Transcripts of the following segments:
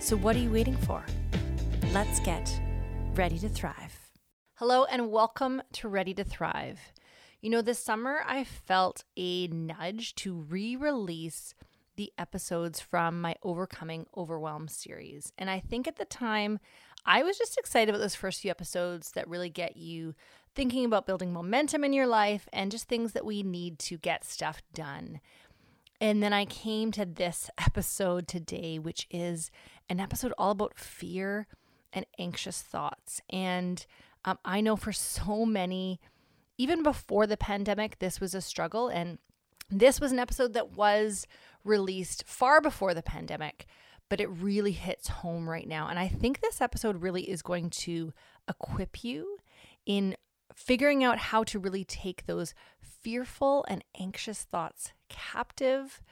So, what are you waiting for? Let's get ready to thrive. Hello, and welcome to Ready to Thrive. You know, this summer I felt a nudge to re release the episodes from my Overcoming Overwhelm series. And I think at the time, I was just excited about those first few episodes that really get you thinking about building momentum in your life and just things that we need to get stuff done. And then I came to this episode today, which is an episode all about fear and anxious thoughts. And um, I know for so many, even before the pandemic, this was a struggle. And this was an episode that was released far before the pandemic, but it really hits home right now. And I think this episode really is going to equip you in figuring out how to really take those fearful and anxious thoughts captive.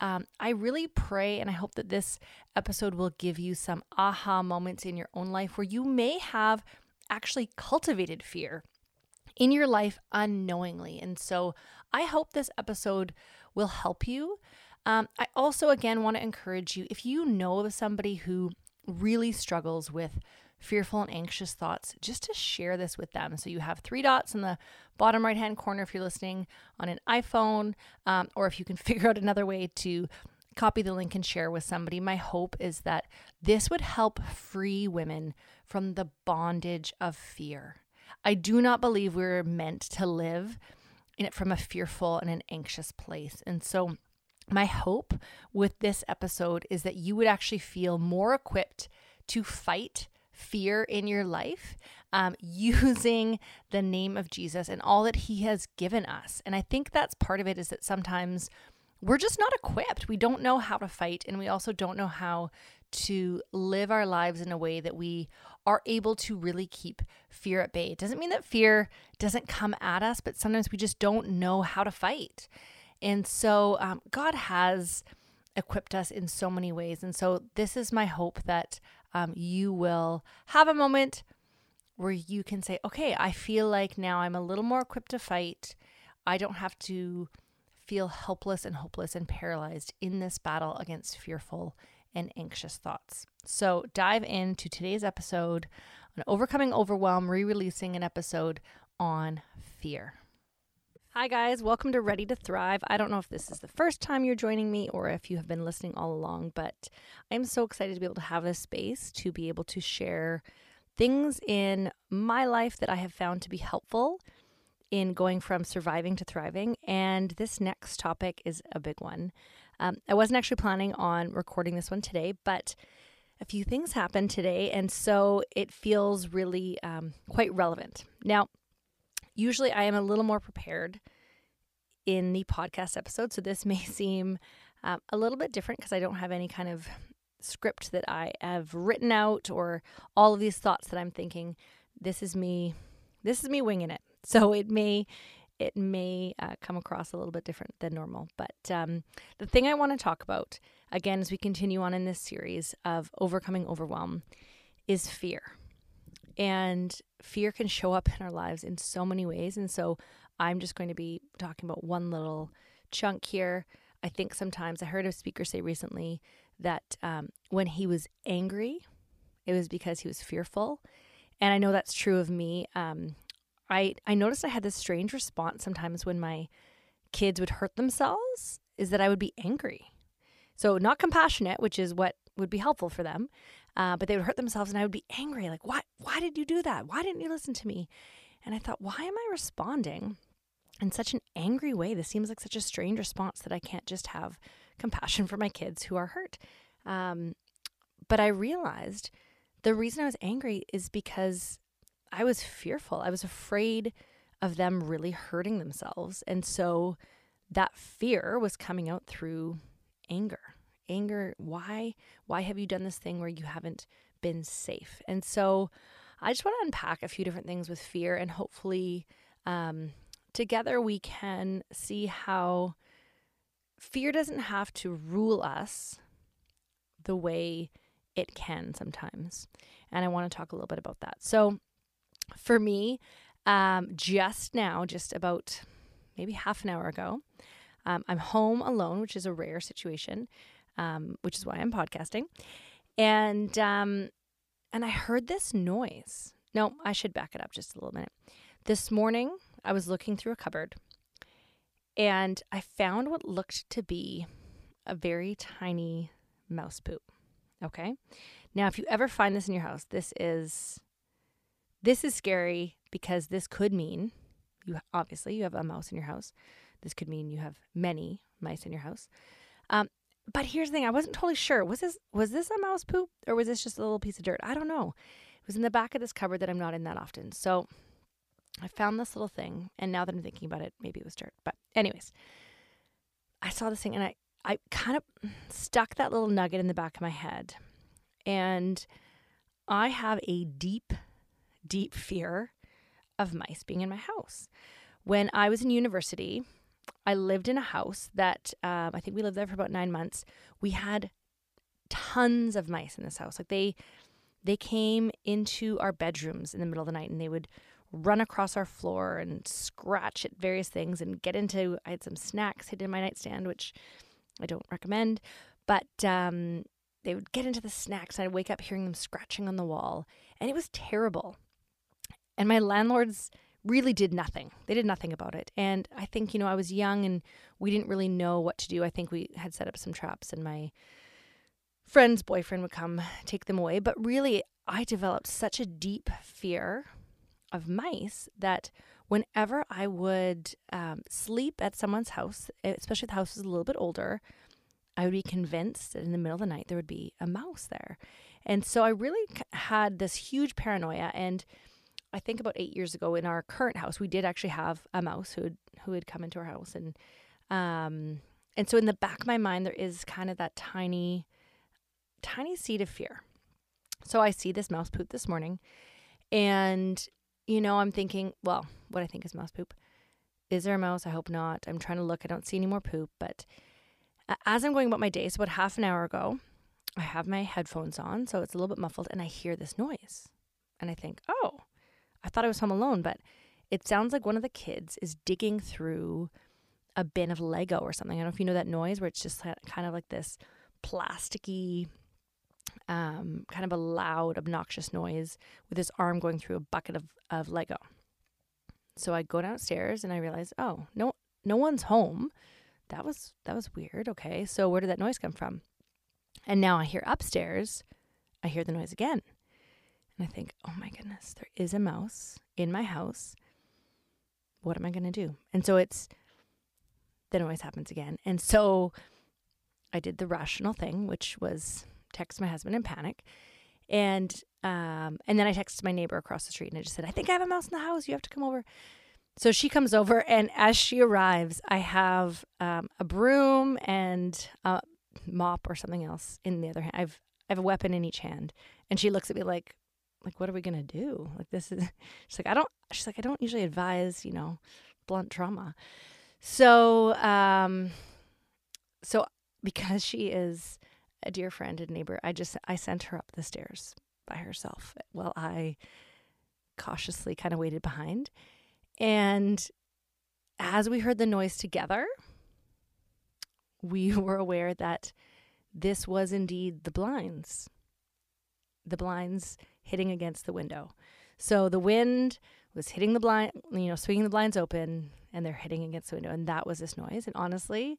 Um, I really pray and I hope that this episode will give you some aha moments in your own life where you may have actually cultivated fear in your life unknowingly. And so I hope this episode will help you. Um, I also, again, want to encourage you if you know of somebody who really struggles with fearful and anxious thoughts, just to share this with them. So you have three dots in the bottom right hand corner if you're listening on an iPhone, um, or if you can figure out another way to copy the link and share with somebody. My hope is that this would help free women from the bondage of fear. I do not believe we're meant to live in it from a fearful and an anxious place. And so, my hope with this episode is that you would actually feel more equipped to fight fear in your life um, using the name of Jesus and all that he has given us. And I think that's part of it is that sometimes we're just not equipped. We don't know how to fight, and we also don't know how to live our lives in a way that we are able to really keep fear at bay. It doesn't mean that fear doesn't come at us, but sometimes we just don't know how to fight. And so um, God has equipped us in so many ways. And so this is my hope that um, you will have a moment where you can say, okay, I feel like now I'm a little more equipped to fight. I don't have to feel helpless and hopeless and paralyzed in this battle against fearful and anxious thoughts. So, dive into today's episode on overcoming overwhelm, re releasing an episode on fear. Hi, guys. Welcome to Ready to Thrive. I don't know if this is the first time you're joining me or if you have been listening all along, but I'm so excited to be able to have this space to be able to share things in my life that I have found to be helpful in going from surviving to thriving. And this next topic is a big one. Um, I wasn't actually planning on recording this one today, but a few things happened today, and so it feels really um, quite relevant. Now, usually I am a little more prepared in the podcast episode, so this may seem um, a little bit different because I don't have any kind of script that I have written out or all of these thoughts that I'm thinking. This is me. This is me winging it. So it may it may uh, come across a little bit different than normal. But um, the thing I want to talk about, again, as we continue on in this series of overcoming overwhelm, is fear. And fear can show up in our lives in so many ways. And so I'm just going to be talking about one little chunk here. I think sometimes I heard a speaker say recently that um, when he was angry, it was because he was fearful. And I know that's true of me. Um, I I noticed I had this strange response sometimes when my kids would hurt themselves is that I would be angry. So not compassionate, which is what would be helpful for them, uh, but they would hurt themselves and I would be angry. Like, why? Why did you do that? Why didn't you listen to me? And I thought, why am I responding in such an angry way? This seems like such a strange response that I can't just have compassion for my kids who are hurt. Um, but I realized the reason I was angry is because I was fearful. I was afraid of them really hurting themselves. And so that fear was coming out through anger. Anger. Why? Why have you done this thing where you haven't been safe? And so I just want to unpack a few different things with fear and hopefully um, together we can see how fear doesn't have to rule us the way it can sometimes. And I want to talk a little bit about that. So for me, um, just now, just about maybe half an hour ago, um, I'm home alone, which is a rare situation, um, which is why I'm podcasting. And um, and I heard this noise. No, I should back it up just a little minute. This morning, I was looking through a cupboard and I found what looked to be a very tiny mouse poop. Okay. Now, if you ever find this in your house, this is this is scary because this could mean you obviously you have a mouse in your house. This could mean you have many mice in your house. Um, but here's the thing: I wasn't totally sure. Was this was this a mouse poop or was this just a little piece of dirt? I don't know. It was in the back of this cupboard that I'm not in that often. So I found this little thing, and now that I'm thinking about it, maybe it was dirt. But anyways, I saw this thing, and I I kind of stuck that little nugget in the back of my head, and I have a deep, deep fear of mice being in my house. When I was in university, I lived in a house that um, I think we lived there for about nine months. We had tons of mice in this house. Like they they came into our bedrooms in the middle of the night and they would run across our floor and scratch at various things and get into I had some snacks hidden in my nightstand, which I don't recommend. But um, they would get into the snacks and I'd wake up hearing them scratching on the wall. And it was terrible. And my landlords really did nothing. They did nothing about it. And I think, you know, I was young and we didn't really know what to do. I think we had set up some traps and my friend's boyfriend would come take them away. But really, I developed such a deep fear of mice that whenever I would um, sleep at someone's house, especially if the house was a little bit older, I would be convinced that in the middle of the night there would be a mouse there. And so I really had this huge paranoia. And I think about eight years ago in our current house, we did actually have a mouse who who had come into our house. And, um, and so in the back of my mind, there is kind of that tiny, tiny seed of fear. So I see this mouse poop this morning and you know, I'm thinking, well, what I think is mouse poop. Is there a mouse? I hope not. I'm trying to look. I don't see any more poop. But as I'm going about my day, so about half an hour ago, I have my headphones on, so it's a little bit muffled, and I hear this noise. And I think, oh, I thought I was home alone, but it sounds like one of the kids is digging through a bin of Lego or something. I don't know if you know that noise where it's just kind of like this plasticky um, kind of a loud, obnoxious noise with his arm going through a bucket of, of Lego. So I go downstairs and I realize, oh, no, no one's home. That was that was weird. Okay, so where did that noise come from? And now I hear upstairs, I hear the noise again, and I think, oh my goodness, there is a mouse in my house. What am I gonna do? And so it's the always happens again, and so I did the rational thing, which was text my husband in panic. And um, and then I texted my neighbor across the street and I just said, I think I have a mouse in the house. You have to come over. So she comes over, and as she arrives, I have um, a broom and a mop or something else in the other hand. I've I have a weapon in each hand, and she looks at me like, like, what are we gonna do? Like this is. She's like, I don't. She's like, I don't usually advise, you know, blunt trauma. So, um, so because she is a dear friend and neighbor, I just I sent her up the stairs by herself while I cautiously kind of waited behind. And as we heard the noise together, we were aware that this was indeed the blinds. The blinds hitting against the window. So the wind was hitting the blind, you know, swinging the blinds open and they're hitting against the window. And that was this noise. And honestly,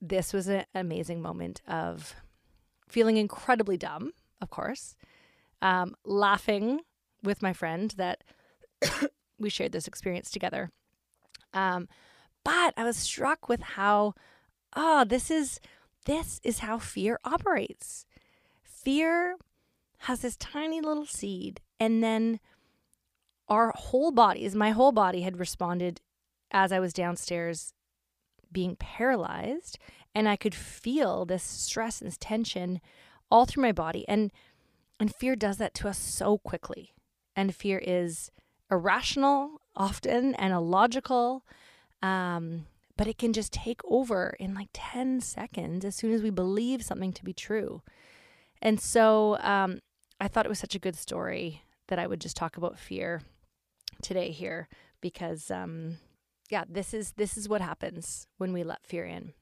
this was an amazing moment of feeling incredibly dumb, of course, um, laughing with my friend that we shared this experience together. Um, but I was struck with how, oh, this is this is how fear operates. Fear has this tiny little seed, and then our whole bodies, my whole body had responded as I was downstairs being paralyzed and I could feel this stress and this tension all through my body. And and fear does that to us so quickly. And fear is irrational often and illogical. Um, but it can just take over in like 10 seconds as soon as we believe something to be true. And so um, I thought it was such a good story that I would just talk about fear today here because um, yeah, this is this is what happens when we let fear in.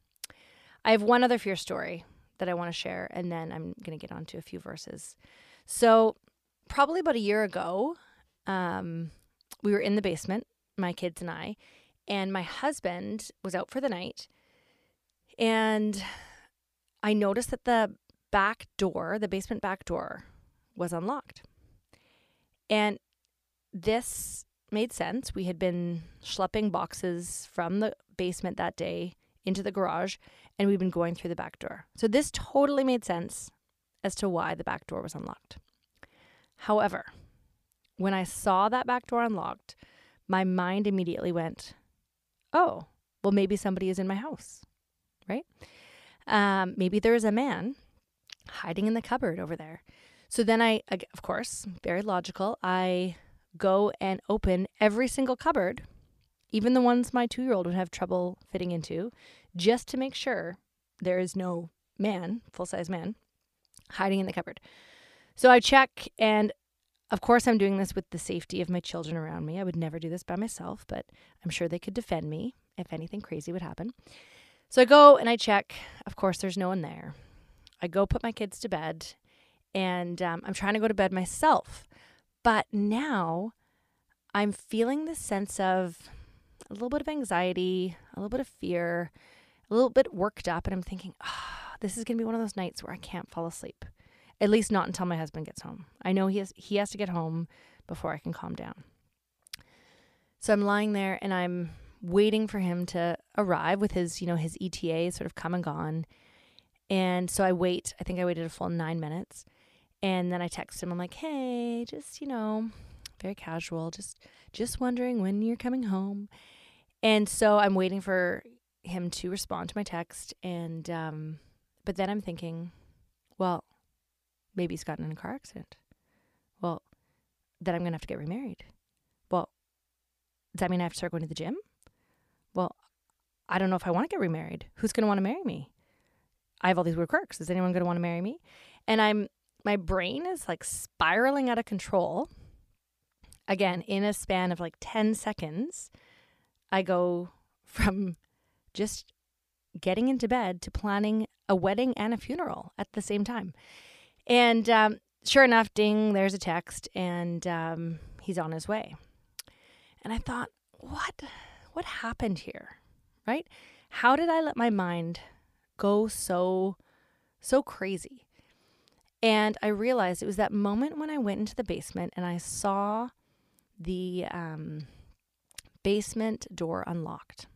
I have one other fear story that I want to share, and then I'm going to get on to a few verses. So, probably about a year ago, um, we were in the basement, my kids and I, and my husband was out for the night. And I noticed that the back door, the basement back door, was unlocked. And this made sense. We had been schlepping boxes from the basement that day into the garage, and we'd been going through the back door. So this totally made sense as to why the back door was unlocked. However, when I saw that back door unlocked, my mind immediately went, oh, well, maybe somebody is in my house, right? Um, maybe there is a man hiding in the cupboard over there. So then I, of course, very logical, I go and open every single cupboard, even the ones my two year old would have trouble fitting into, just to make sure there is no man, full size man, hiding in the cupboard. So I check, and of course, I'm doing this with the safety of my children around me. I would never do this by myself, but I'm sure they could defend me if anything crazy would happen. So I go and I check. Of course, there's no one there. I go put my kids to bed, and um, I'm trying to go to bed myself. But now I'm feeling this sense of a little bit of anxiety, a little bit of fear, a little bit worked up, and I'm thinking, oh, this is going to be one of those nights where I can't fall asleep. At least not until my husband gets home. I know he has he has to get home before I can calm down. So I'm lying there and I'm waiting for him to arrive with his, you know, his ETA sort of come and gone. And so I wait. I think I waited a full nine minutes. And then I text him. I'm like, hey, just, you know, very casual, just just wondering when you're coming home. And so I'm waiting for him to respond to my text. And um, but then I'm thinking, well, maybe he's gotten in a car accident. Well, then I'm gonna have to get remarried. Well, does that mean I have to start going to the gym? Well, I don't know if I want to get remarried. Who's gonna want to marry me? I have all these weird quirks. Is anyone gonna want to marry me? And I'm my brain is like spiraling out of control. Again, in a span of like 10 seconds, I go from just getting into bed to planning a wedding and a funeral at the same time. And um, sure enough, ding, there's a text, and um, he's on his way. And I thought, what, what happened here, right? How did I let my mind go so, so crazy? And I realized it was that moment when I went into the basement and I saw the um, basement door unlocked.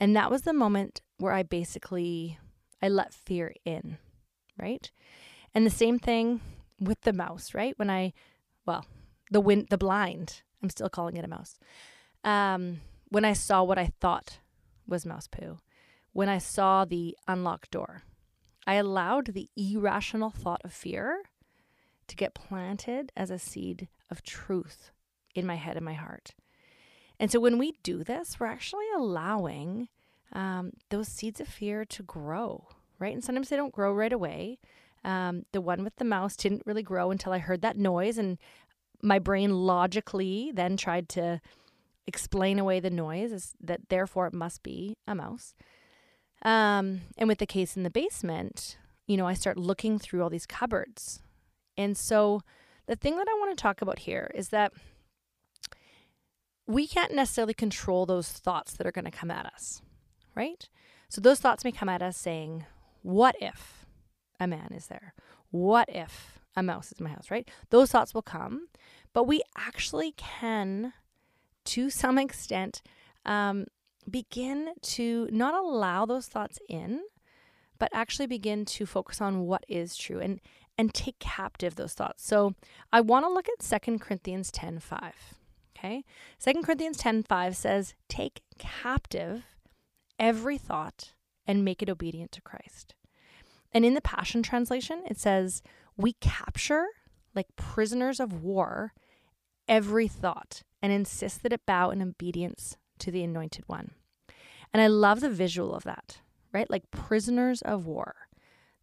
And that was the moment where I basically I let fear in, right? And the same thing with the mouse, right? When I, well, the wind, the blind. I'm still calling it a mouse. Um, when I saw what I thought was mouse poo, when I saw the unlocked door, I allowed the irrational thought of fear to get planted as a seed of truth in my head and my heart. And so when we do this, we're actually allowing um, those seeds of fear to grow, right? And sometimes they don't grow right away. Um, the one with the mouse didn't really grow until I heard that noise, and my brain logically then tried to explain away the noise, as that therefore it must be a mouse. Um, and with the case in the basement, you know, I start looking through all these cupboards. And so the thing that I want to talk about here is that we can't necessarily control those thoughts that are going to come at us, right? So those thoughts may come at us saying, What if a man is there? What if a mouse is in my house, right? Those thoughts will come, but we actually can, to some extent, um, begin to not allow those thoughts in, but actually begin to focus on what is true and and take captive those thoughts. So I want to look at 2 Corinthians 10 5. Okay. 2 Corinthians 10 5 says, Take captive every thought and make it obedient to Christ. And in the Passion Translation, it says, We capture, like prisoners of war, every thought and insist that it bow in obedience to the Anointed One. And I love the visual of that, right? Like prisoners of war.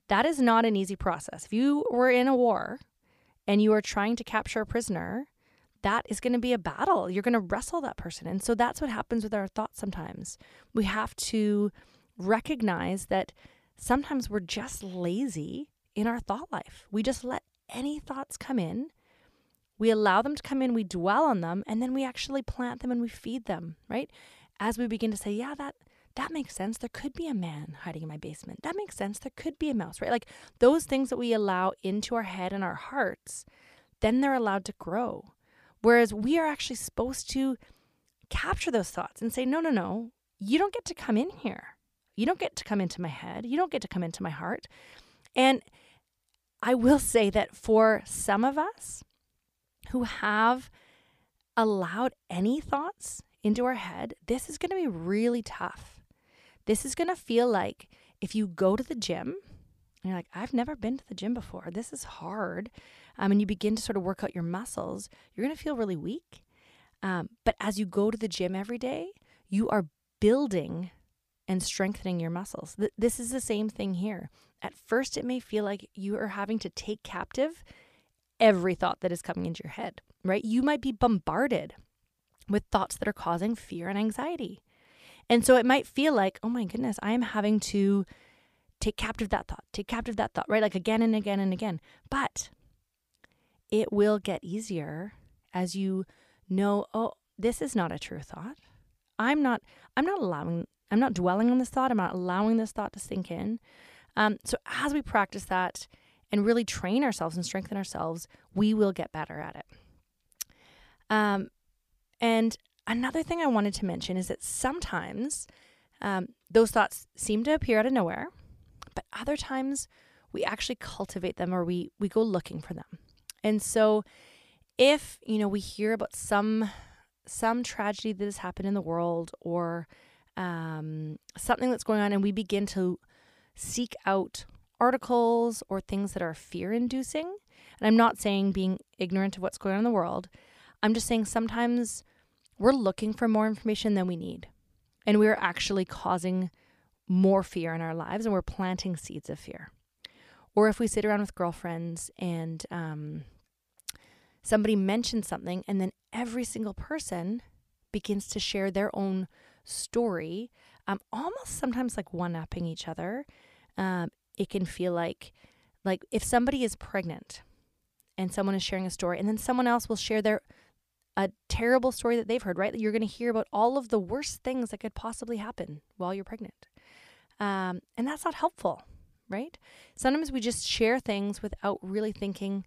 That is not an easy process. If you were in a war and you are trying to capture a prisoner, that is going to be a battle. You're going to wrestle that person. And so that's what happens with our thoughts sometimes. We have to recognize that sometimes we're just lazy in our thought life. We just let any thoughts come in. We allow them to come in, we dwell on them, and then we actually plant them and we feed them, right? As we begin to say, yeah, that that makes sense. There could be a man hiding in my basement. That makes sense. There could be a mouse, right? Like those things that we allow into our head and our hearts, then they're allowed to grow. Whereas we are actually supposed to capture those thoughts and say, no, no, no, you don't get to come in here. You don't get to come into my head. You don't get to come into my heart. And I will say that for some of us who have allowed any thoughts into our head, this is going to be really tough. This is going to feel like if you go to the gym and you're like, I've never been to the gym before, this is hard, um, and you begin to sort of work out your muscles, you're going to feel really weak. Um, but as you go to the gym every day, you are building and strengthening your muscles. Th- this is the same thing here. At first, it may feel like you are having to take captive every thought that is coming into your head, right? You might be bombarded with thoughts that are causing fear and anxiety. And so it might feel like, oh my goodness, I am having to take captive that thought, take captive that thought, right? Like again and again and again. But it will get easier as you know, oh, this is not a true thought. I'm not I'm not allowing I'm not dwelling on this thought. I'm not allowing this thought to sink in. Um, so as we practice that and really train ourselves and strengthen ourselves, we will get better at it. Um, and another thing I wanted to mention is that sometimes um, those thoughts seem to appear out of nowhere, but other times we actually cultivate them or we we go looking for them. And so if, you know, we hear about some some tragedy that has happened in the world or um, something that's going on and we begin to seek out articles or things that are fear inducing. And I'm not saying being ignorant of what's going on in the world. I'm just saying sometimes we're looking for more information than we need. And we're actually causing more fear in our lives and we're planting seeds of fear. Or if we sit around with girlfriends and um, somebody mentions something, and then every single person begins to share their own story, um, almost sometimes like one upping each other. Um, it can feel like, like if somebody is pregnant and someone is sharing a story, and then someone else will share their a terrible story that they've heard, right? You're going to hear about all of the worst things that could possibly happen while you're pregnant. Um, and that's not helpful, right? Sometimes we just share things without really thinking,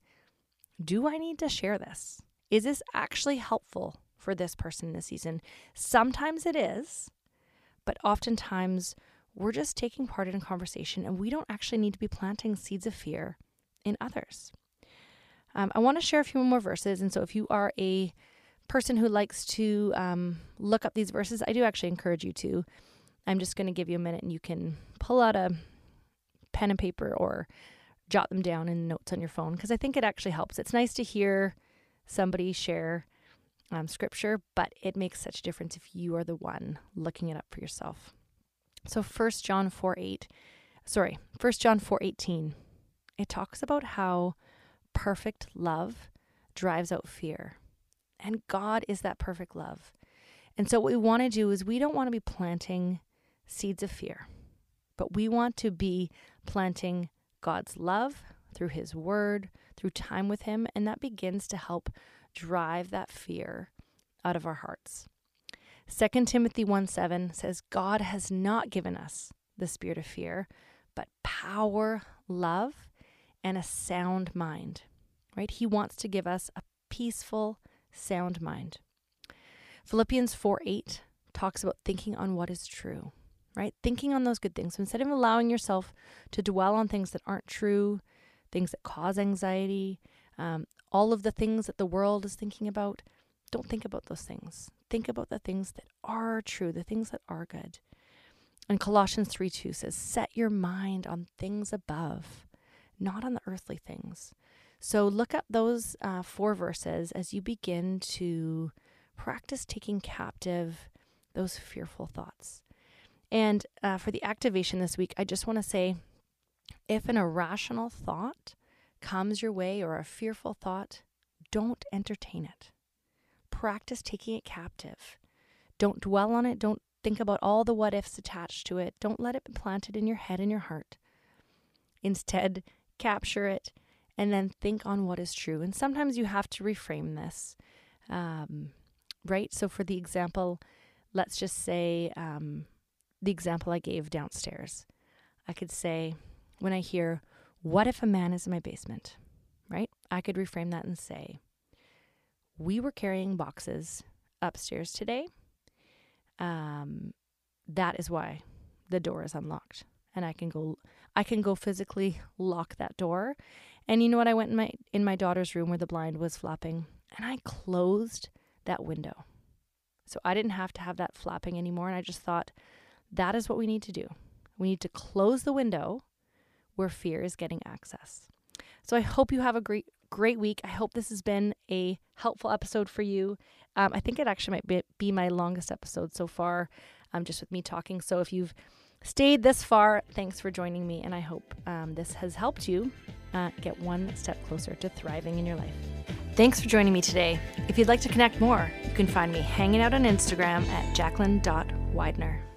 do I need to share this? Is this actually helpful for this person in this season? Sometimes it is, but oftentimes we're just taking part in a conversation and we don't actually need to be planting seeds of fear in others. Um, I want to share a few more verses. And so if you are a person who likes to um, look up these verses, I do actually encourage you to. I'm just going to give you a minute and you can pull out a pen and paper or jot them down in notes on your phone because I think it actually helps. It's nice to hear somebody share um, scripture, but it makes such a difference if you are the one looking it up for yourself. So 1 John 4 8, sorry, 1 John 4 18, it talks about how perfect love drives out fear. And God is that perfect love. And so what we want to do is we don't want to be planting seeds of fear, but we want to be planting God's love through his word, through time with him, and that begins to help drive that fear out of our hearts. 2 Timothy 1 7 says, God has not given us the spirit of fear, but power, love, and a sound mind. Right? He wants to give us a peaceful, sound mind. Philippians 4 8 talks about thinking on what is true, right? Thinking on those good things. So instead of allowing yourself to dwell on things that aren't true, things that cause anxiety, um, all of the things that the world is thinking about, don't think about those things. Think about the things that are true, the things that are good. And Colossians 3 2 says, Set your mind on things above, not on the earthly things. So look up those uh, four verses as you begin to practice taking captive those fearful thoughts. And uh, for the activation this week, I just want to say if an irrational thought comes your way or a fearful thought, don't entertain it. Practice taking it captive. Don't dwell on it. Don't think about all the what ifs attached to it. Don't let it be planted in your head and your heart. Instead, capture it and then think on what is true. And sometimes you have to reframe this, um, right? So, for the example, let's just say um, the example I gave downstairs. I could say, when I hear, What if a man is in my basement? Right? I could reframe that and say, We were carrying boxes upstairs today. Um, that is why the door is unlocked. And I can go I can go physically lock that door. And you know what? I went in my in my daughter's room where the blind was flapping and I closed that window. So I didn't have to have that flapping anymore. And I just thought, that is what we need to do. We need to close the window where fear is getting access. So I hope you have a great great week. I hope this has been a helpful episode for you. Um, I think it actually might be, be my longest episode so far, um, just with me talking. So if you've stayed this far, thanks for joining me, and I hope um, this has helped you uh, get one step closer to thriving in your life. Thanks for joining me today. If you'd like to connect more, you can find me hanging out on Instagram at jacqueline.widener.